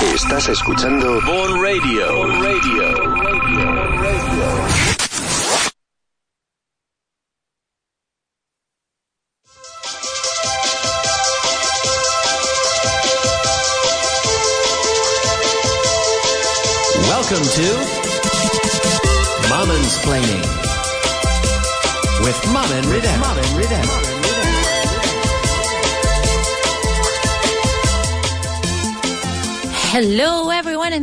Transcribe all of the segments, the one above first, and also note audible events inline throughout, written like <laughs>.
Estás escuchando Vaughan Radio. Vaughan Radio. Welcome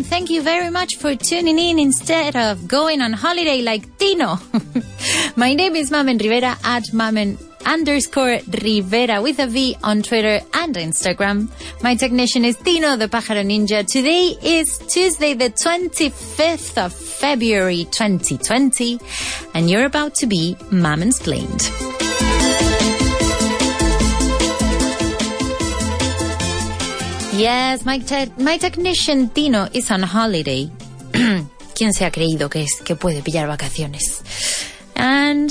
thank you very much for tuning in instead of going on holiday like Tino. <laughs> My name is Mamen Rivera at Mamen underscore Rivera with a V on Twitter and Instagram. My technician is Tino the Pájaro Ninja. Today is Tuesday, the 25th of February 2020, and you're about to be Mamen's Planed. Yes, my, te- my technician Tino is on holiday. <clears throat> ¿Quién se ha creído que es que puede pillar vacaciones? And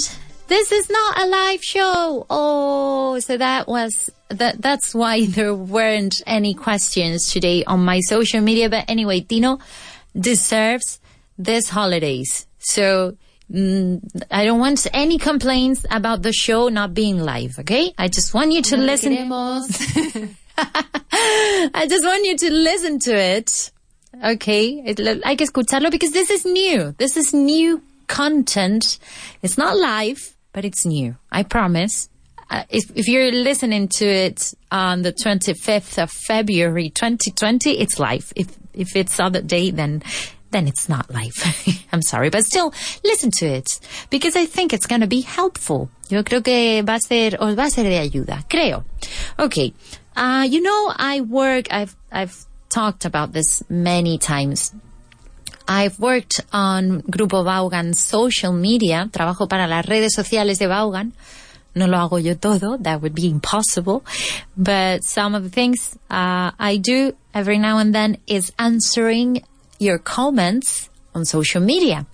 this is not a live show. Oh, so that was that. That's why <laughs> there weren't any questions today on my social media. But anyway, Tino deserves this holidays. So mm, I don't want any complaints about the show not being live. Okay, I just want you to listen. <laughs> <laughs> I just want you to listen to it. Okay. Hay que escucharlo because this is new. This is new content. It's not live, but it's new. I promise. Uh, if, if you're listening to it on the 25th of February 2020, it's live. If, if it's other day, then, then it's not live. <laughs> I'm sorry, but still listen to it because I think it's going to be helpful. Yo creo que va a ser, os va a ser de ayuda. Creo. Okay. Uh, you know, I work, I've, I've talked about this many times. I've worked on Grupo Vaughan social media, trabajo para las redes sociales de Vaughan. No lo hago yo todo, that would be impossible. But some of the things uh, I do every now and then is answering your comments on social media.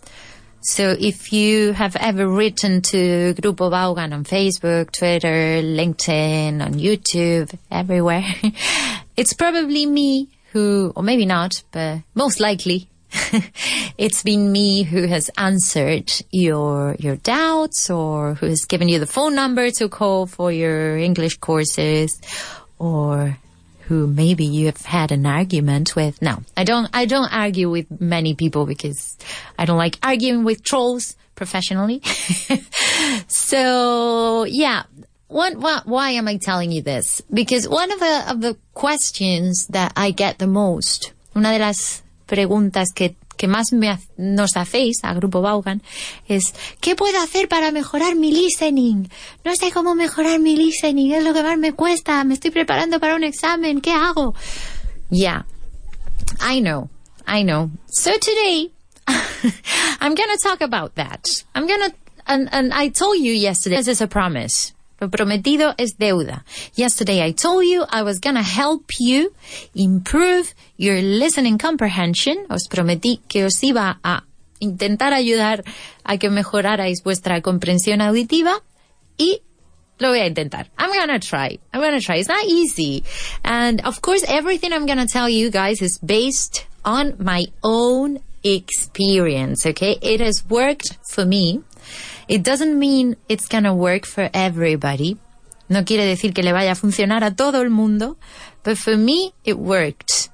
So if you have ever written to Grupo Vaughan on Facebook, Twitter, LinkedIn, on YouTube, everywhere, <laughs> it's probably me who, or maybe not, but most likely, <laughs> it's been me who has answered your your doubts or who has given you the phone number to call for your English courses or who maybe you have had an argument with. No, I don't, I don't argue with many people because I don't like arguing with trolls professionally. <laughs> so yeah, what, what, why am I telling you this? Because one of the, of the questions that I get the most, una de las preguntas que, que más me, nos hacéis a Grupo Vaughan es, ¿qué puedo hacer para mejorar mi listening? No sé cómo mejorar mi listening, es lo que más me cuesta, me estoy preparando para un examen, ¿qué hago? Yeah, I know, I know. So today, <laughs> I'm gonna talk about that. I'm gonna, and, and I told you yesterday, this is a promise. Lo prometido es deuda. Yesterday I told you I was gonna help you improve your listening comprehension. Os prometí que os iba a intentar ayudar a que mejorarais vuestra comprensión auditiva y lo voy a intentar. I'm gonna try. I'm gonna try. It's not easy. And of course, everything I'm gonna tell you guys is based on my own experience, okay? It has worked for me. It doesn't mean it's gonna work for everybody. No quiere decir que le vaya a funcionar a todo el mundo. But for me, it worked.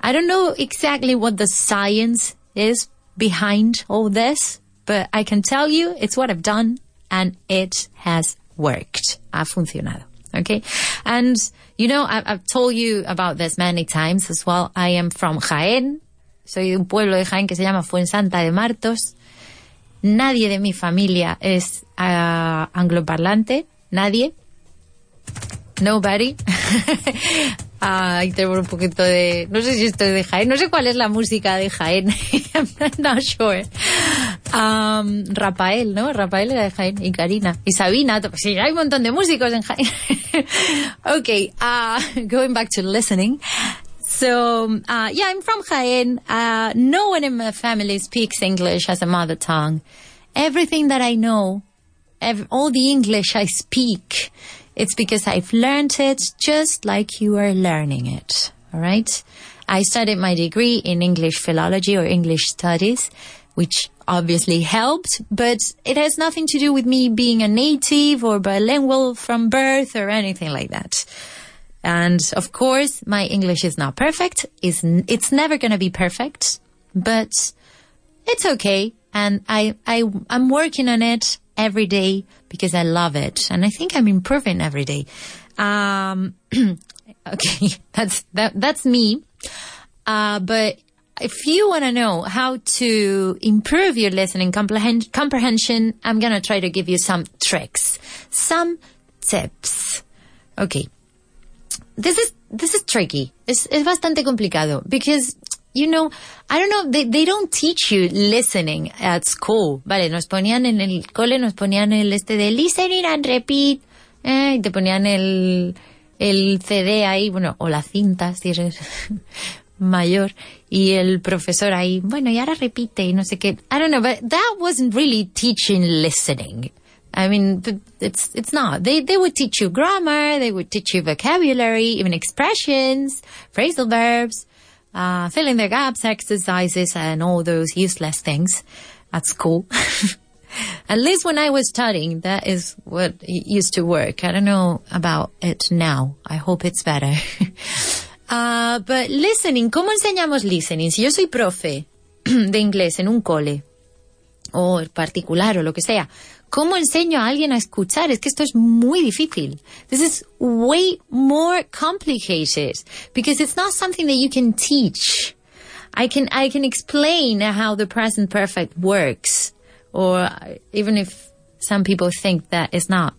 I don't know exactly what the science is behind all this, but I can tell you it's what I've done and it has worked. Ha funcionado. Okay. And, you know, I've, I've told you about this many times as well. I am from Jaén. Soy de un pueblo de Jaén que se llama Fuensanta de Martos. Nadie de mi familia es ah, angloparlante. Nadie. Nobody. <laughs> Ay, tengo un poquito de... No sé si estoy de Jaén. No sé cuál es la música de Jaén. <laughs> Not sure. Um, Rafael, ¿no? Rafael era de Jaén. Y Karina. Y Sabina. Sí, hay un montón de músicos en Jaén. <laughs> okay, uh, going back to listening. So, uh, yeah, I'm from Jaén. Uh, no one in my family speaks English as a mother tongue. Everything that I know, ev- all the English I speak, it's because I've learned it just like you are learning it. All right. I studied my degree in English philology or English studies, which obviously helped, but it has nothing to do with me being a native or bilingual from birth or anything like that. And of course, my English is not perfect. It's, it's never going to be perfect, but it's okay. And I, I, I'm working on it every day because I love it. And I think I'm improving every day. Um, <clears throat> okay. <laughs> That's, that, that's me. Uh, but if you want to know how to improve your listening comprehend- comprehension, I'm going to try to give you some tricks, some tips. Okay. This is, this is tricky. Es, es bastante complicado because you know, I don't know, they, they don't teach you listening at school. Vale, nos ponían en el cole, nos ponían el este de listening and repeat, eh, y te ponían el, el CD ahí, bueno, o la cinta, si eres <laughs> mayor, y el profesor ahí, bueno, y ahora repite y no sé qué. I don't know, but that wasn't really teaching listening. I mean, it's, it's not. They, they would teach you grammar, they would teach you vocabulary, even expressions, phrasal verbs, uh, fill in the gaps exercises and all those useless things at school. <laughs> at least when I was studying, that is what used to work. I don't know about it now. I hope it's better. <laughs> uh, but listening, ¿cómo enseñamos listening? Si yo soy profe <clears throat> de inglés en un cole, o particular o lo que sea, ¿Cómo enseño a alguien a escuchar? Es que esto es muy difícil. This is way more complicated because it's not something that you can teach. I can, I can explain how the present perfect works or even if some people think that it's not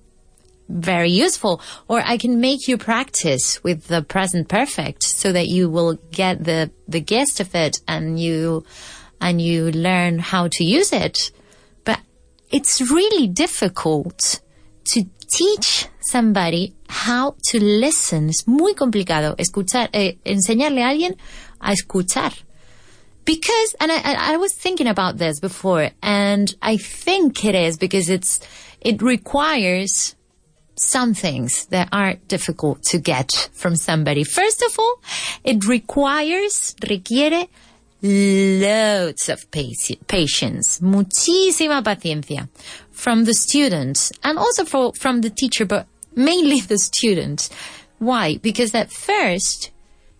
very useful or I can make you practice with the present perfect so that you will get the, the gist of it and you, and you learn how to use it it's really difficult to teach somebody how to listen. Es muy complicado escuchar, eh, enseñarle a alguien a escuchar. Because, and I, I was thinking about this before, and I think it is because it's, it requires some things that are difficult to get from somebody. First of all, it requires, requiere loads of patience, muchísima paciencia from the students and also for, from the teacher, but mainly the students. Why? Because at first,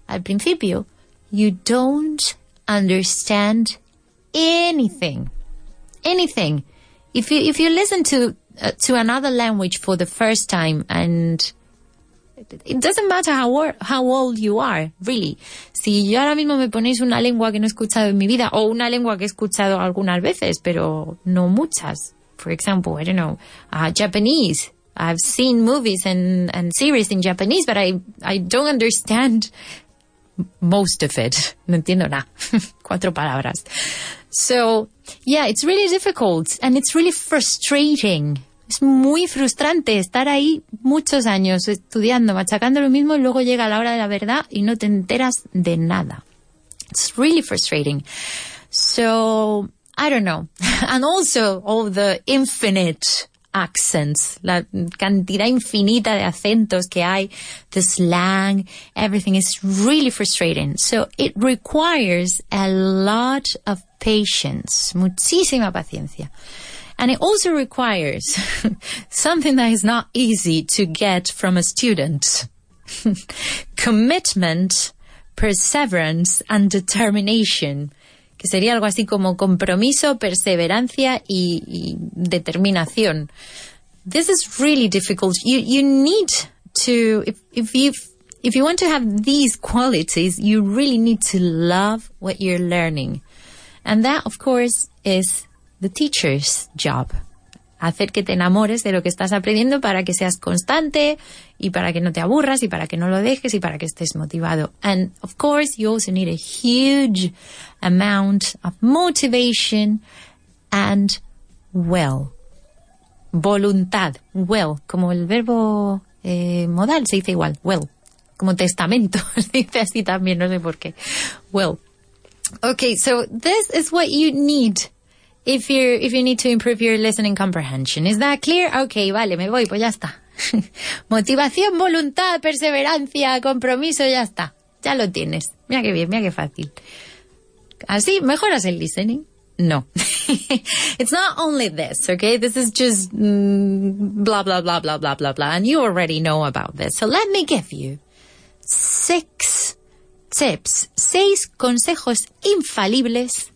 al principio, you don't understand anything. Anything. If you, if you listen to, uh, to another language for the first time and it doesn't matter how, how old you are, really. Si yo ahora mismo me ponéis una lengua que no he escuchado en mi vida, o una lengua que he escuchado algunas veces, pero no muchas. For example, I don't know, uh, Japanese. I've seen movies and, and series in Japanese, but I, I don't understand most of it. <laughs> No entiendo nada. <laughs> Cuatro palabras. So, yeah, it's really difficult and it's really frustrating es muy frustrante estar ahí muchos años estudiando, machacando lo mismo y luego llega la hora de la verdad y no te enteras de nada. It's really frustrating. So, I don't know. <laughs> And also all the infinite accents, la cantidad infinita de acentos que hay, the slang, everything is really frustrating. So it requires a lot of patience, muchísima paciencia. And it also requires <laughs> something that is not easy to get from a student. <laughs> Commitment, perseverance, and determination. Que sería algo así como compromiso, perseverancia y, y determinación. This is really difficult. You, you need to, if, if you if you want to have these qualities, you really need to love what you're learning. And that, of course, is the teacher's job. Hacer que te enamores de lo que estás aprendiendo para que seas constante y para que no te aburras y para que no lo dejes y para que estés motivado. And of course, you also need a huge amount of motivation and well. Voluntad. Well. Como el verbo eh, modal se dice igual. Well. Como testamento <laughs> se dice así también, no sé por qué. Well. Okay, so this is what you need if you if you need to improve your listening comprehension. Is that clear? Okay, vale, me voy, pues ya está. <laughs> Motivación, voluntad, perseverancia, compromiso, ya está. ya lo tienes. Mira qué bien, mira qué fácil. Así, mejoras el listening. No. <laughs> it's not only this, okay? This is just mm, blah, blah, blah, blah, blah, blah, blah. And you already know about this. So let me give you six tips, seis consejos infalibles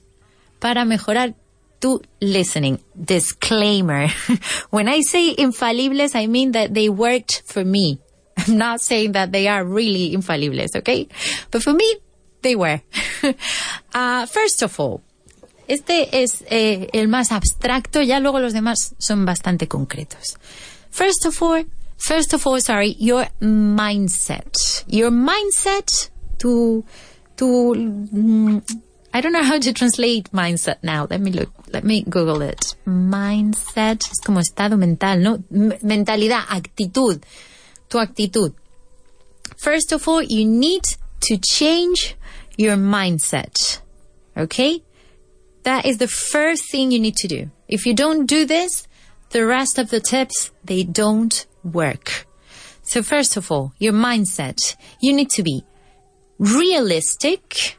para mejorar tu listening. Disclaimer. <laughs> when I say infalibles, I mean that they worked for me. <laughs> I'm not saying that they are really infalibles, okay? But for me, they were. <laughs> uh, first of all, este es eh, el más abstracto, ya luego los demás son bastante concretos. First of all, first of all, sorry, your mindset. Your mindset to, to, mm, I don't know how to translate mindset now. Let me look. Let me Google it. Mindset es como estado mental, ¿no? M mentalidad, actitud. Tu actitud. First of all, you need to change your mindset. Okay? That is the first thing you need to do. If you don't do this, the rest of the tips, they don't work. So first of all, your mindset. You need to be realistic.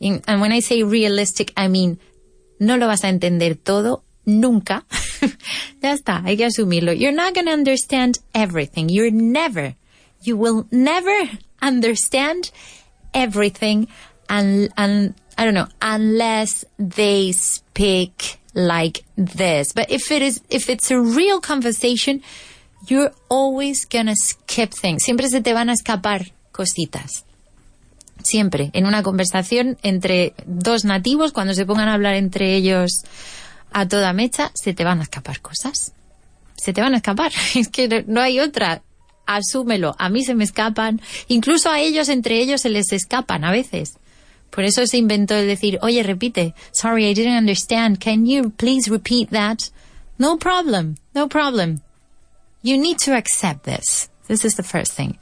And when I say realistic, I mean, no lo vas a entender todo nunca. <laughs> ya está, hay que asumirlo. You're not going to understand everything. You're never, you will never <laughs> understand everything and, and I don't know, unless they speak like this. But if it is, if it's a real conversation, you're always gonna skip things. Siempre se te van a escapar cositas. Siempre. En una conversación entre dos nativos, cuando se pongan a hablar entre ellos a toda mecha, se te van a escapar cosas. Se te van a escapar. <laughs> Es que no hay otra. Asúmelo. A mí se me escapan. Incluso a ellos, entre ellos, se les escapan a veces. Por eso se inventó el decir, oye, repite. Sorry, I didn't understand. Can you please repeat that? No problem. No problem. You need to accept this. This is the first thing.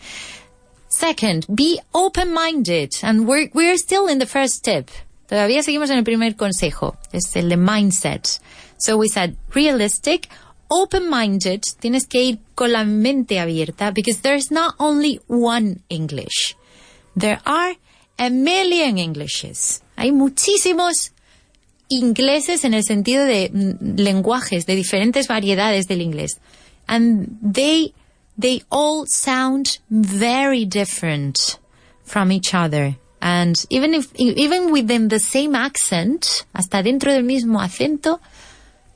Second, be open-minded. And we're, we're still in the first tip. Todavía seguimos en el primer consejo. Es el de mindset. So we said realistic, open-minded. Tienes que ir con la mente abierta because there's not only one English. There are a million Englishes. Hay muchísimos ingleses en el sentido de mm, lenguajes, de diferentes variedades del inglés. And they, they all sound very different from each other. And even if, even within the same accent, hasta dentro del mismo acento,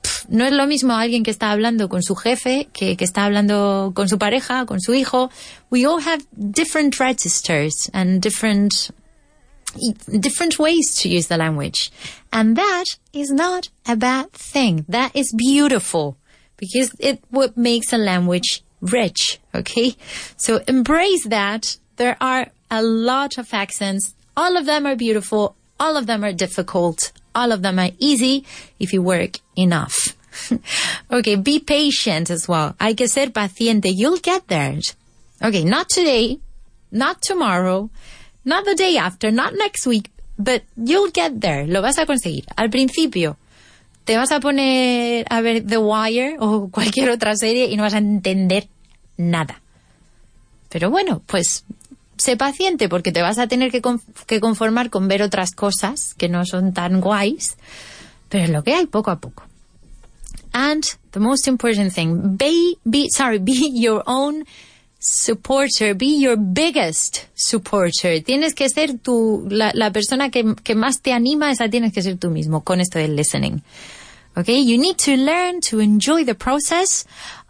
pff, no es lo mismo alguien que está hablando con su jefe que que está hablando con su pareja, con su hijo. We all have different registers and different different ways to use the language. And that is not a bad thing. That is beautiful because it what makes a language rich. Okay. So embrace that. There are a lot of accents. All of them are beautiful. All of them are difficult. All of them are easy if you work enough. <laughs> okay. Be patient as well. Hay que ser paciente. You'll get there. Okay. Not today. Not tomorrow. Not the day after, not next week, but you'll get there. Lo vas a conseguir. Al principio, te vas a poner a ver The Wire o cualquier otra serie y no vas a entender nada. Pero bueno, pues sé paciente porque te vas a tener que, que conformar con ver otras cosas que no son tan guays, pero es lo que hay poco a poco. And the most important thing, be, be, sorry, be your own supporter, be your biggest supporter. Tienes que ser tú, la, la persona que, que, más te anima, esa tienes que ser tú mismo con esto del listening. Okay, you need to learn to enjoy the process,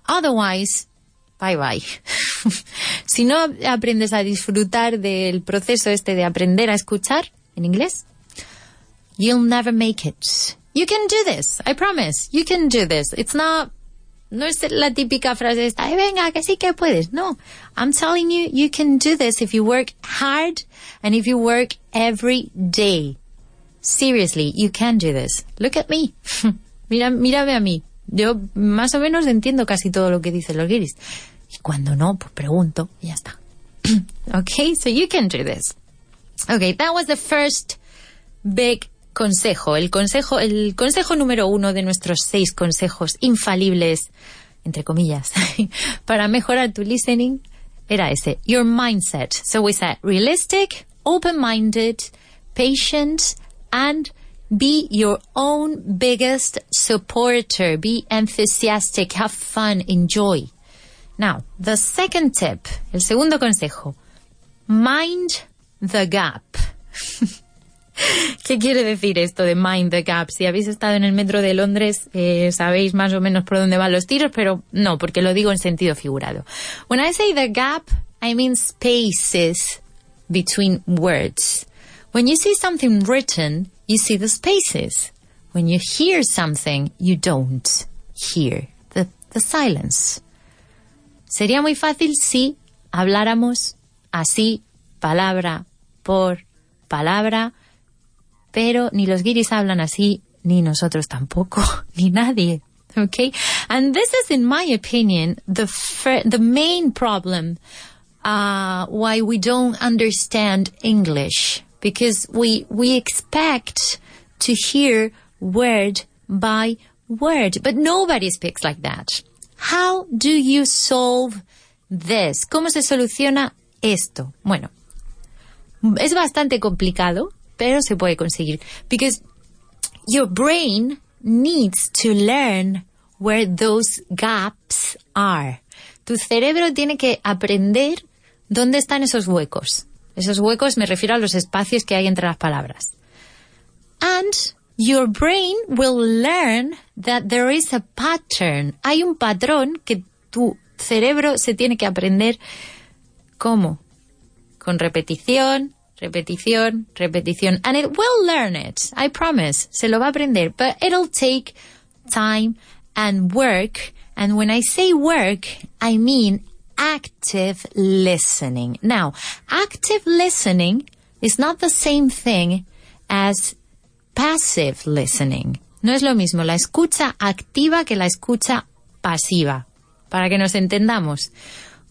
otherwise, bye bye. <laughs> si no aprendes a disfrutar del proceso este de aprender a escuchar en inglés, you'll never make it. You can do this, I promise. You can do this. It's not no es la típica frase esta, Ay, venga, que sí que puedes. No. I'm telling you, you can do this if you work hard and if you work every day. Seriously, you can do this. Look at me. <laughs> Mira, mírame a mí. Yo más o menos entiendo casi todo lo que dicen los guiris. Y cuando no, pues pregunto y ya está. <clears throat> okay, so you can do this. Okay, that was the first big consejo, el consejo, el consejo número uno de nuestros seis consejos infalibles, entre comillas, <laughs> para mejorar tu listening. era ese, your mindset. So we said realistic, open-minded, patient, and be your own biggest supporter. Be enthusiastic, have fun, enjoy. Now, the second tip, el segundo consejo, mind the gap. <laughs> ¿Qué quiere decir esto de mind the gap? Si habéis estado en el metro de Londres, eh, sabéis más o menos por dónde van los tiros, pero no, porque lo digo en sentido figurado. When I say the gap, I mean spaces between words. When you see something written, you see the spaces. When you hear something, you don't hear the, the silence. Sería muy fácil si habláramos así, palabra por palabra, pero ni los guiris hablan así, ni nosotros tampoco, <laughs> ni nadie. Okay? And this is, in my opinion, the, the main problem uh, why we don't understand English. Because we, we expect to hear word by word, but nobody speaks like that. How do you solve this? ¿Cómo se soluciona esto? Bueno, es bastante complicado, pero se puede conseguir. Because your brain needs to learn where those gaps are. Tu cerebro tiene que aprender dónde están esos huecos. Esos huecos me refiero a los espacios que hay entre las palabras. And your brain will learn that there is a pattern. Hay un patrón que tu cerebro se tiene que aprender cómo. Con repetición, repetición, repetición. And it will learn it. I promise. Se lo va a aprender. But it'll take time and work. And when I say work, I mean active listening. Now, active listening is not the same thing as passive listening. No es lo mismo la escucha activa que la escucha pasiva. Para que nos entendamos.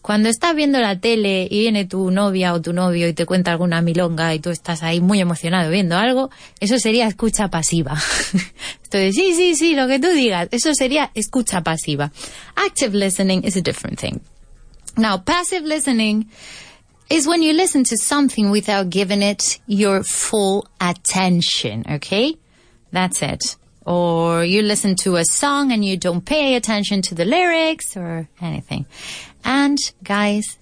Cuando estás viendo la tele y viene tu novia o tu novio y te cuenta alguna milonga y tú estás ahí muy emocionado viendo algo, eso sería escucha pasiva. <laughs> Entonces, sí, sí, sí, lo que tú digas, eso sería escucha pasiva. Active listening is a different thing. Now, passive listening is when you listen to something without giving it your full attention, okay? That's it. Or you listen to a song and you don't pay attention to the lyrics or anything. And guys,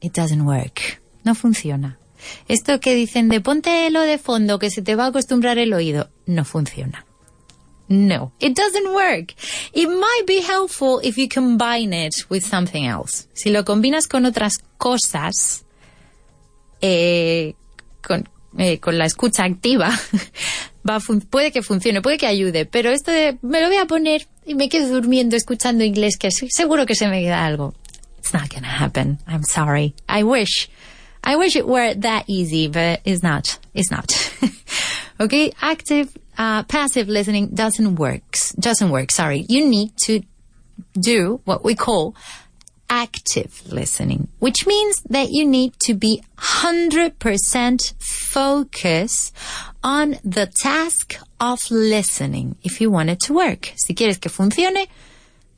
it doesn't work. No funciona. Esto que dicen de lo de fondo que se te va a acostumbrar el oído, no funciona. No, it doesn't work. It might be helpful if you combine it with something else. Si lo combinas con otras cosas, eh, con, eh, la escucha activa, <laughs> va puede que funcione, puede que ayude, pero esto de me lo voy a poner y me quedo durmiendo escuchando inglés, que seguro que se me queda algo. It's not gonna happen. I'm sorry. I wish. I wish it were that easy, but it's not. It's not. <laughs> okay? Active, uh, passive listening doesn't work. Doesn't work. Sorry. You need to do what we call active listening, which means that you need to be 100% focused on the task of listening if you want it to work. Si quieres que funcione,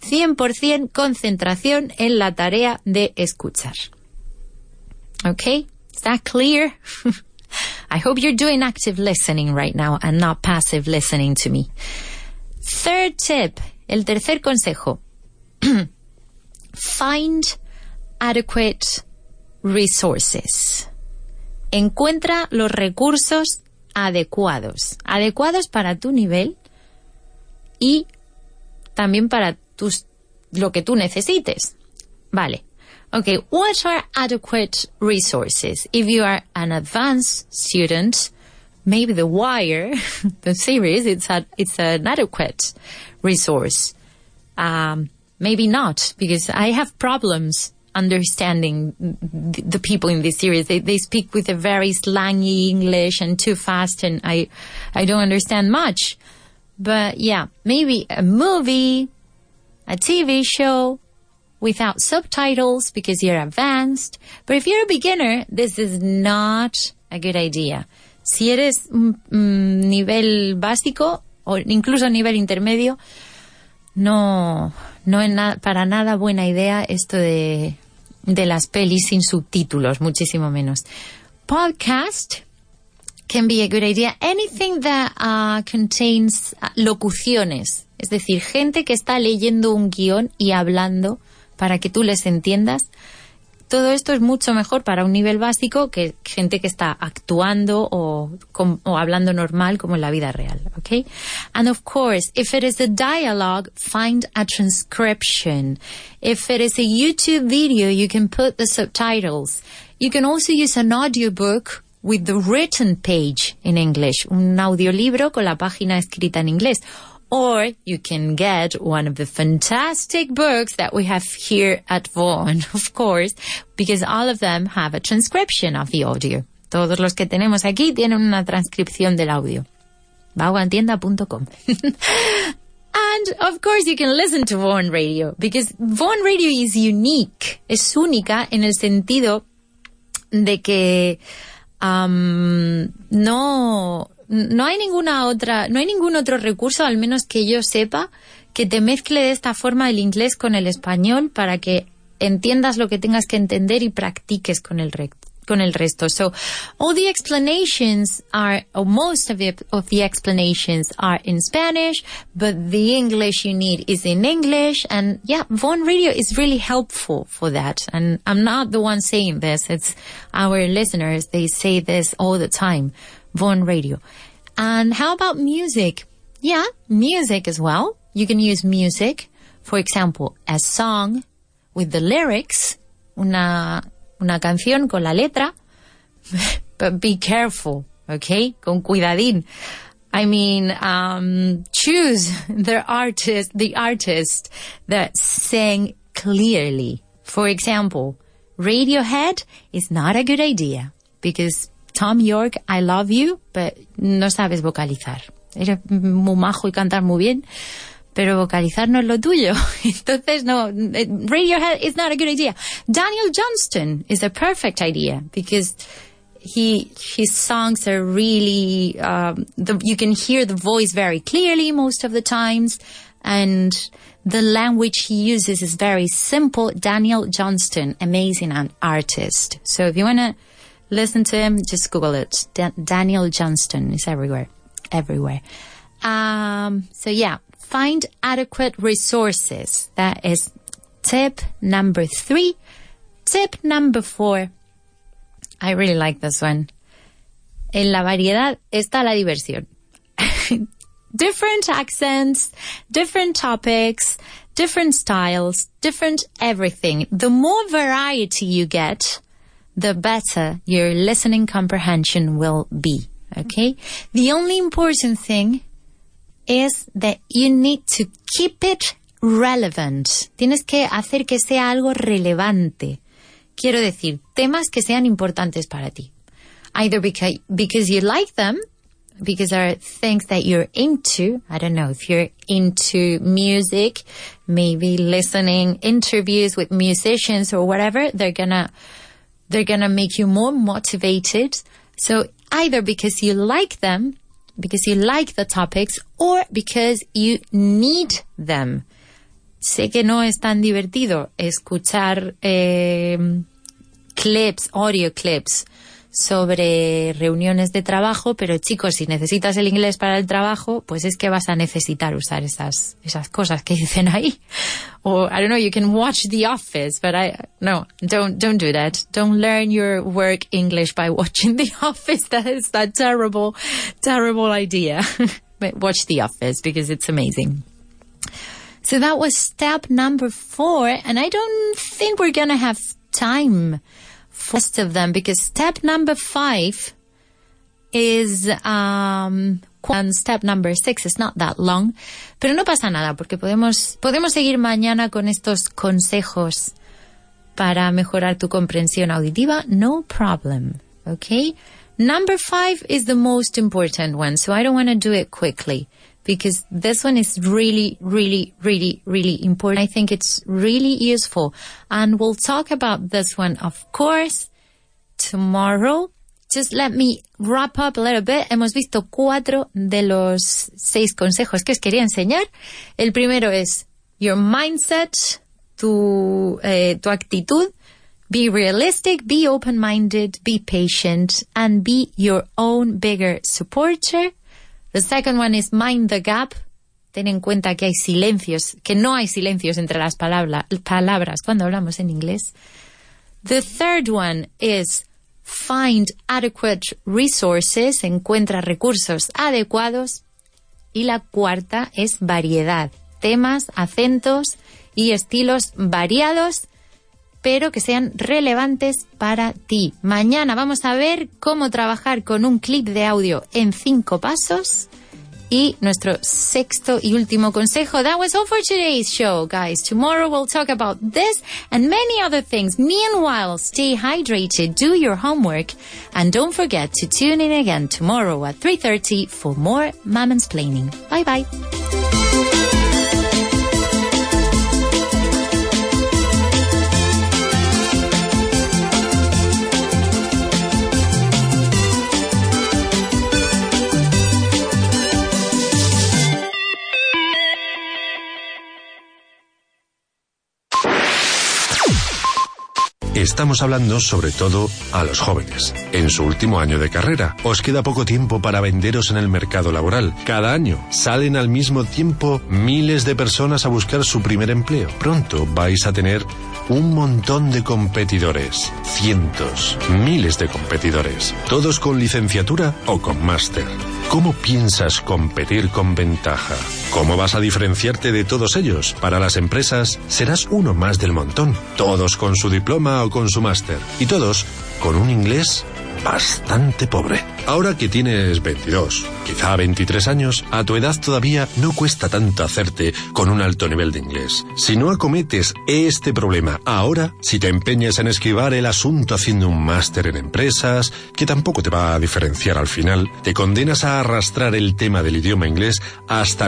100% concentración en la tarea de escuchar. Okay? Is that clear? <laughs> I hope you're doing active listening right now and not passive listening to me. Third tip, el tercer consejo. <clears throat> Find adequate resources. Encuentra los recursos adecuados. Adecuados para tu nivel y también para tus, lo que tú necesites. Vale. Okay, what are adequate resources? If you are an advanced student, maybe The Wire, <laughs> the series, it's a, it's an adequate resource. Um, maybe not, because I have problems understanding the people in this series. They, they speak with a very slangy English and too fast, and I, I don't understand much. But yeah, maybe a movie, a TV show without subtitles because you're advanced. But if you're a beginner, this is not a good idea. Si eres un, nivel básico o incluso nivel intermedio, no, no es para nada buena idea esto de de las pelis sin subtítulos, muchísimo menos. Podcast can be a good idea. Anything that uh, contains uh, locuciones, es decir, gente que está leyendo un guion y hablando para que tú les entiendas. Todo esto es mucho mejor para un nivel básico que gente que está actuando o, hablando normal como en la vida real, okay? And of course, if it is a dialogue, find a transcription. If it is a YouTube video, you can put the subtitles. You can also use an audiobook with the written page in English, un audiolibro con la página escrita en inglés. Or you can get one of the fantastic books that we have here at Vaughan, <laughs> of course, because all of them have a transcription of the audio. Todos los que tenemos aquí tienen una transcripción del audio. vaughantienda.com. <laughs> And of course you can listen to Vaughan Radio because Vaughan Radio is unique. Es única en el sentido de que um, no, no hay ninguna otra, no hay ningún otro recurso, al menos que yo sepa, que te mezcle de esta forma el inglés con el español para que entiendas lo que tengas que entender y practiques con el con el resto. So all the explanations are, or most of the, of the explanations are in Spanish, but the English you need is in English. And yeah, Von Radio is really helpful for that. And I'm not the one saying this. It's our listeners. They say this all the time. Vaughan Radio. And how about music? Yeah, music as well. You can use music. For example, a song with the lyrics, una, una canción con la letra, <laughs> but be careful, okay? Con cuidadín. I mean, um, choose <laughs> the artist, the artist that sang clearly. For example, Radiohead is not a good idea because Thom Yorke, I love you, but no sabes vocalizar. Eres muy majo y cantar muy bien, pero vocalizar no es lo tuyo. <laughs> Entonces, no, Radiohead is not a good idea. Daniel Johnston is a perfect idea because he his songs are really um, the, you can hear the voice very clearly most of the times and the language he uses is very simple daniel johnston amazing artist so if you want to listen to him, just Google it. Da- Daniel Johnston is everywhere, everywhere. Um, so yeah, find adequate resources. That is tip number three. Tip number four. I really like this one. En la variedad está la diversión. <laughs> different accents, different topics, different styles, different everything. The more variety you get, the better your listening comprehension will be. Okay? The only important thing is that you need to keep it relevant. Tienes que hacer que sea algo relevante. Quiero decir, temas que sean importantes para ti. Either because, because you like them, because there are things that you're into. I don't know if you're into music, maybe listening interviews with musicians or whatever, they're gonna they're going to make you more motivated. So either because you like them, because you like the topics, or because you need them. Sé que no es tan divertido escuchar eh, clips, audio clips sobre reuniones de trabajo, pero chicos, si necesitas el inglés para el trabajo, pues es que vas a necesitar usar esas, esas cosas que <laughs> dicen ahí. Or, I don't know, you can watch The Office, but I, no, don't, don't do that. Don't learn your work English by watching The Office. <laughs> That is that terrible, terrible idea. <laughs> but watch The Office because it's amazing. So that was step number four, and I don't think we're gonna have time first of them because step number five is um and step number six is not that long, pero no pasa nada porque podemos podemos seguir mañana con estos consejos para mejorar tu comprensión auditiva, no problem, okay? Number five is the most important one, so I don't want to do it quickly because this one is really, really, really, really important. I think it's really useful. And we'll talk about this one, of course, tomorrow. Just let me wrap up a little bit. Hemos visto cuatro de los seis consejos que os quería enseñar. El primero es your mindset, tu, eh, tu actitud. Be realistic, be open-minded, be patient, and be your own bigger supporter. The second one is mind the gap. Ten en cuenta que hay silencios, que no hay silencios entre las palabra, palabras cuando hablamos en inglés. The third one is find adequate resources, encuentra recursos adecuados. Y la cuarta es variedad, temas, acentos y estilos variados, pero que sean relevantes para ti. Mañana vamos a ver cómo trabajar con un clip de audio en cinco pasos. Y nuestro sexto y último consejo. That was all for today's show, guys. Tomorrow we'll talk about this and many other things. Meanwhile, stay hydrated, do your homework, and don't forget to tune in again tomorrow at 3.30 for more Planning. Bye bye. Estamos hablando sobre todo a los jóvenes. En su último año de carrera, os queda poco tiempo para venderos en el mercado laboral. Cada año salen al mismo tiempo miles de personas a buscar su primer empleo. Pronto vais a tener un montón de competidores. Cientos, miles de competidores. Todos con licenciatura o con máster. ¿Cómo piensas competir con ventaja? ¿Cómo vas a diferenciarte de todos ellos? Para las empresas serás uno más del montón. Todos con su diploma o con su máster. Y todos con un inglés bastante pobre. Ahora que tienes 22, quizá 23 años, a tu edad todavía no cuesta tanto hacerte con un alto nivel de inglés. Si no acometes este problema ahora, si te empeñas en esquivar el asunto haciendo un máster en empresas, que tampoco te va a diferenciar al final, te condenas a arrastrar el tema del idioma inglés hasta